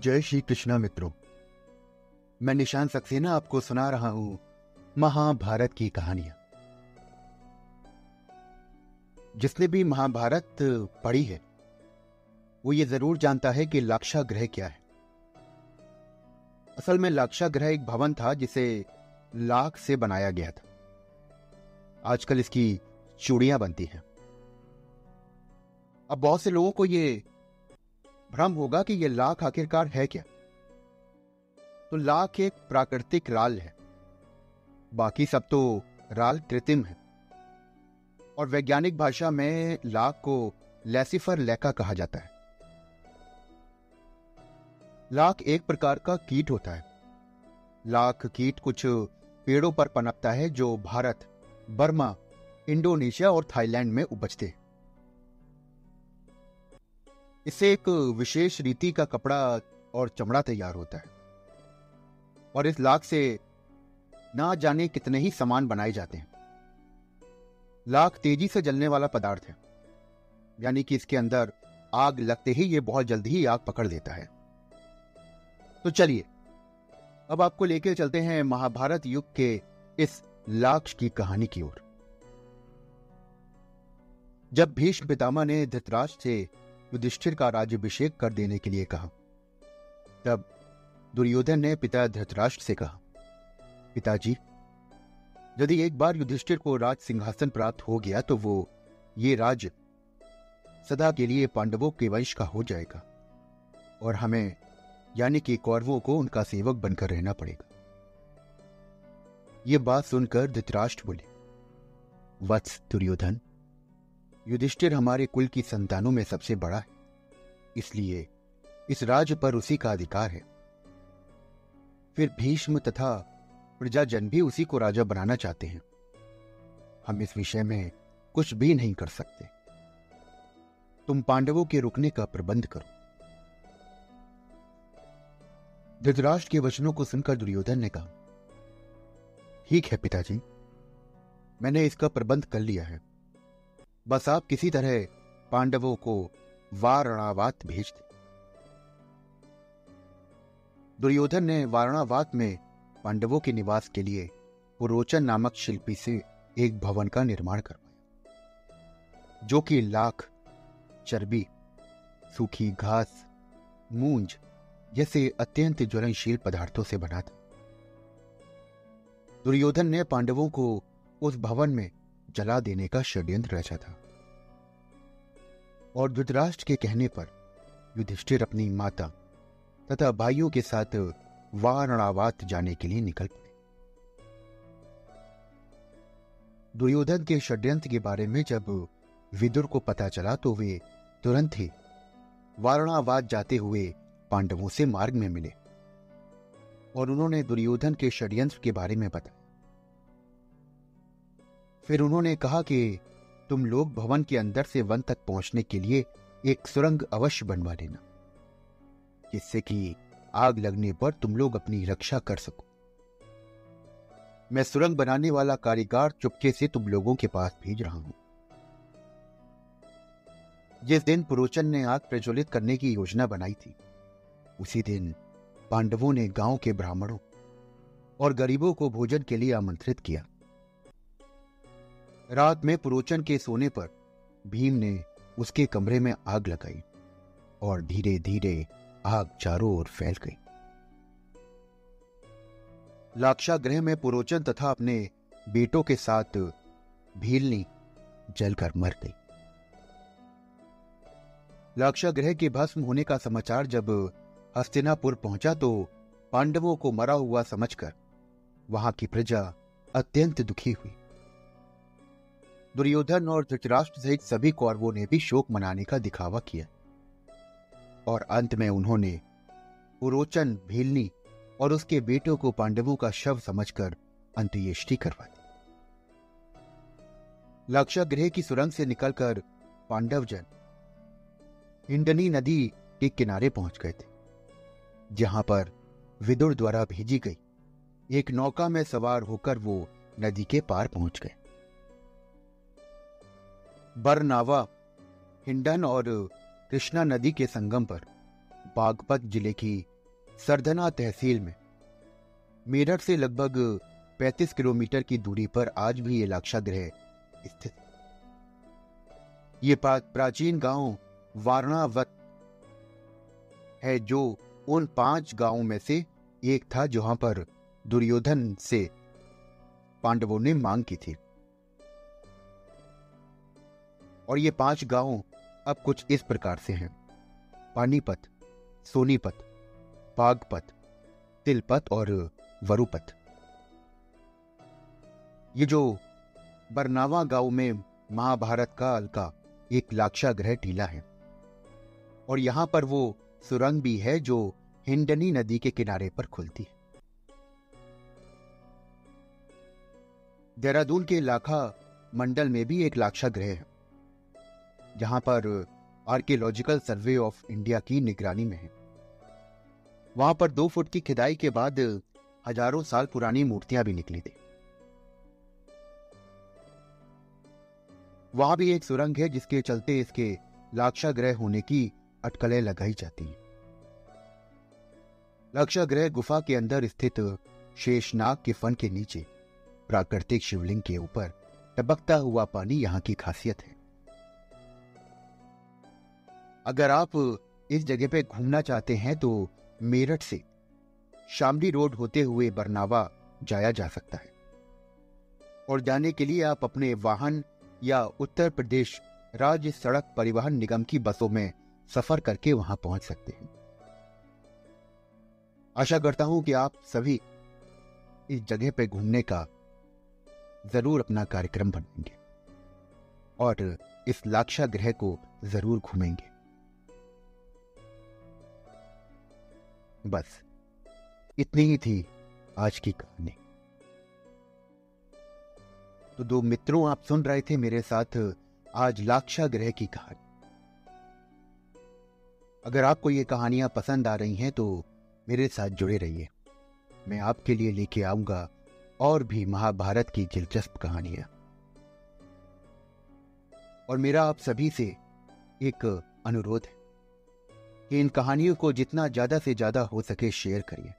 जय श्री कृष्णा मित्रों। मैं निशान सक्सेना आपको सुना रहा हूँ, महाभारत की कहानियाँ। जिसने भी महाभारत पढ़ी है, वो ये ज़रूर जानता है कि लाक्षाग्रह क्या है। असल में लाक्षाग्रह एक भवन था जिसे लाख से बनाया गया था। आजकल इसकी चूड़ियाँ बनती हैं। अब बहुत से लोगों को ये भ्रम होगा कि यह लाख आखिरकार है क्या? तो लाख एक प्राकृतिक राल है। बाकी सब तो राल कृत्रिम है। और वैज्ञानिक भाषा में लाख को लेसिफर लेका कहा जाता है। लाख एक प्रकार का कीट होता है। लाख कीट कुछ पेड़ों पर पनपता है जो भारत, बर्मा, इंडोनेशिया और थाईलैंड में उपजते हैं। इससे एक विशेष रीति का कपड़ा और चमड़ा तैयार होता है। और इस लाख से ना जाने कितने ही सामान बनाए जाते हैं। लाख तेज़ी से जलने वाला पदार्थ है। यानी कि इसके अंदर आग लगते ही ये बहुत जल्दी ही आग पकड़ देता है। तो चलिए, अब आपको लेकर चलते हैं महाभारत युग के इस लाक्ष की कहानी की ओर। जब भीष्म पितामह ने धृतराज से युधिष्ठिर का राज्यभिषेक कर देने के लिए कहा। तब दुर्योधन ने पिता धृतराष्ट्र से कहा, पिताजी, यदि एक बार युधिष्ठिर को राज सिंहासन प्राप्त हो गया तो वो, ये राज्य सदा के लिए पांडवों के वंश का हो जाएगा और हमें, यानी कि कौरवों को उनका सेवक बनकर रहना पड़ेगा। ये बात सुनकर धृतराष्ट्र बोले, वत्स दुर्योधन, युधिष्ठिर हमारे कुल की संतानों में सबसे बड़ा है। इसलिए इस राज्य पर उसी का अधिकार है। फिर भीष्म तथा प्रजाजन भी उसी को राजा बनाना चाहते हैं। हम इस विषय में कुछ भी नहीं कर सकते। तुम पांडवों के रुकने का प्रबंध करो। धृतराष्ट्र के वचनों को सुनकर दुर्योधन ने कहा, ठीक है पिताजी, मैंने इसका प्रबंध कर लिया है। बस आप किसी तरह पांडवों को वारणावात भेज दे दुर्योधन ने वारणावात में पांडवों के निवास के लिए पुरोचन नामक शिल्पी से एक भवन का निर्माण करवाया, जो कि लाख, चर्बी, सूखी घास, मूंज जैसे अत्यंत ज्वलनशील पदार्थों से बना था। दुर्योधन ने पांडवों को उस भवन में जला देने का षड्यंत्र रचा था। और धृतराष्ट्र के कहने पर युधिष्ठिर अपनी माता तथा भाइयों के साथ वारणावात जाने के लिए निकल पड़े। दुर्योधन के षड्यंत्र के बारे में जब विदुर को पता चला तो वे तुरंत ही वारणावाद जाते हुए पांडवों से मार्ग में मिले और उन्होंने दुर्योधन के षड्यंत्र के बारे में बताया। फिर उन्होंने कहा कि तुम लोग भवन के अंदर से वन तक पहुँचने के लिए एक सुरंग अवश्य बनवा लेना, जिससे कि आग लगने पर तुम लोग अपनी रक्षा कर सको। मैं सुरंग बनाने वाला कारीगर चुपके से तुम लोगों के पास भेज रहा हूँ। जिस दिन पुरोचन ने आग प्रज्वलित करने की योजना बनाई थी, उसी दिन पांडवों ने गाँव के ब्राह्मणों और गरीबों को भोजन के लिए आमंत्रित किया। रात में पुरोचन के सोने पर भीम ने उसके कमरे में आग लगाई और धीरे धीरे आग चारों ओर फैल गई। लाक्षागृह में पुरोचन तथा अपने बेटों के साथ भीलनी जलकर मर गई। लाक्षागृह के भस्म होने का समाचार जब हस्तिनापुर पहुँचा तो पांडवों को मरा हुआ समझकर वहाँ की प्रजा अत्यंत दुखी हुई। दुर्योधन और धृतराष्ट्र सहित सभी कौरवों ने भी शोक मनाने का दिखावा किया। और अंत में उन्होंने पुरोचन भीलनी और उसके बेटों को पांडवों का शव समझकर अंत्येष्टि करवा दी लक्षागृह की सुरंग से निकलकर पांडवजन हिंडनी नदी के किनारे पहुँच गए थे, जहाँ पर विदुर द्वारा भेजी गई। एक नौका में सवार होकर वो नदी के पार पहुँच गए। बरनावा, हिंडन और कृष्णा नदी के संगम पर, बागपत ज़िले की सरधना तहसील में। मेरठ से लगभग 35 किलोमीटर की दूरी पर आज भी ये लाक्षागृह स्थित ये प्राचीन गाँव वारणावत है जो उन पाँच गाँवों में से एक था जहाँ पर दुर्योधन से पांडवों ने मांग की थी। और ये पाँच गाँव अब कुछ इस प्रकार से हैं। पानीपत, सोनीपत बागपत तिलपत और वरुपत। ये जो बरनावा गाँव में महाभारत काल का एक लाक्षाग्रह टीला है, और यहाँ पर वो सुरंग भी है जो हिंडनी नदी के किनारे पर खुलती है। देहरादून के लाखा मंडल में भी एक लाक्षागृह है। जहाँ पर आर्कियोलॉजिकल सर्वे ऑफ़ इंडिया की निगरानी में है। वहाँ पर दो फुट की खिदाई के बाद हज़ारों साल पुरानी मूर्तियाँ भी निकली थी। वहाँ भी एक सुरंग है जिसके चलते इसके लाक्षाग्रह होने की अटकलें लगाई जाती हैं। लाक्षाग्रह गुफा के अंदर स्थित शेषनाग के फन के नीचे प्राकृतिक शिवलिंग के ऊपर टपकता हुआ पानी यहाँ की खासियत है। अगर आप इस जगह पे घूमना चाहते हैं तो मेरठ से शामली रोड होते हुए बरनावा जाया जा सकता है। और जाने के लिए आप अपने वाहन या उत्तर प्रदेश राज्य सड़क परिवहन निगम की बसों में सफ़र करके वहाँ पहुँच सकते हैं। आशा करता हूँ कि आप सभी इस जगह पे घूमने का ज़रूर अपना कार्यक्रम बनाएँगे और इस लाक्षा ग्रह को ज़रूर घूमेंगे। बस, इतनी ही थी आज की कहानी। तो दो मित्रों, आप सुन रहे थे मेरे साथ आज लाक्षा ग्रह की कहानी। अगर आपको ये कहानियाँ पसंद आ रही हैं तो मेरे साथ जुड़े रहिए। मैं आपके लिए लेके आऊँगा और भी महाभारत की दिलचस्प कहानियाँ। और मेरा आप सभी से एक अनुरोध है। कि इन कहानियों को जितना ज़्यादा से ज़्यादा हो सके शेयर करिए,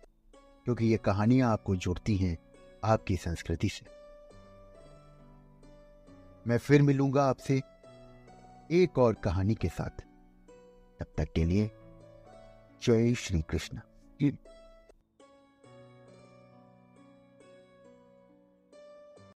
क्योंकि ये कहानियाँ आपको जोड़ती हैं आपकी संस्कृति से। मैं फिर मिलूँगा आपसे एक और कहानी के साथ। तब तक के लिए जय श्री कृष्ण।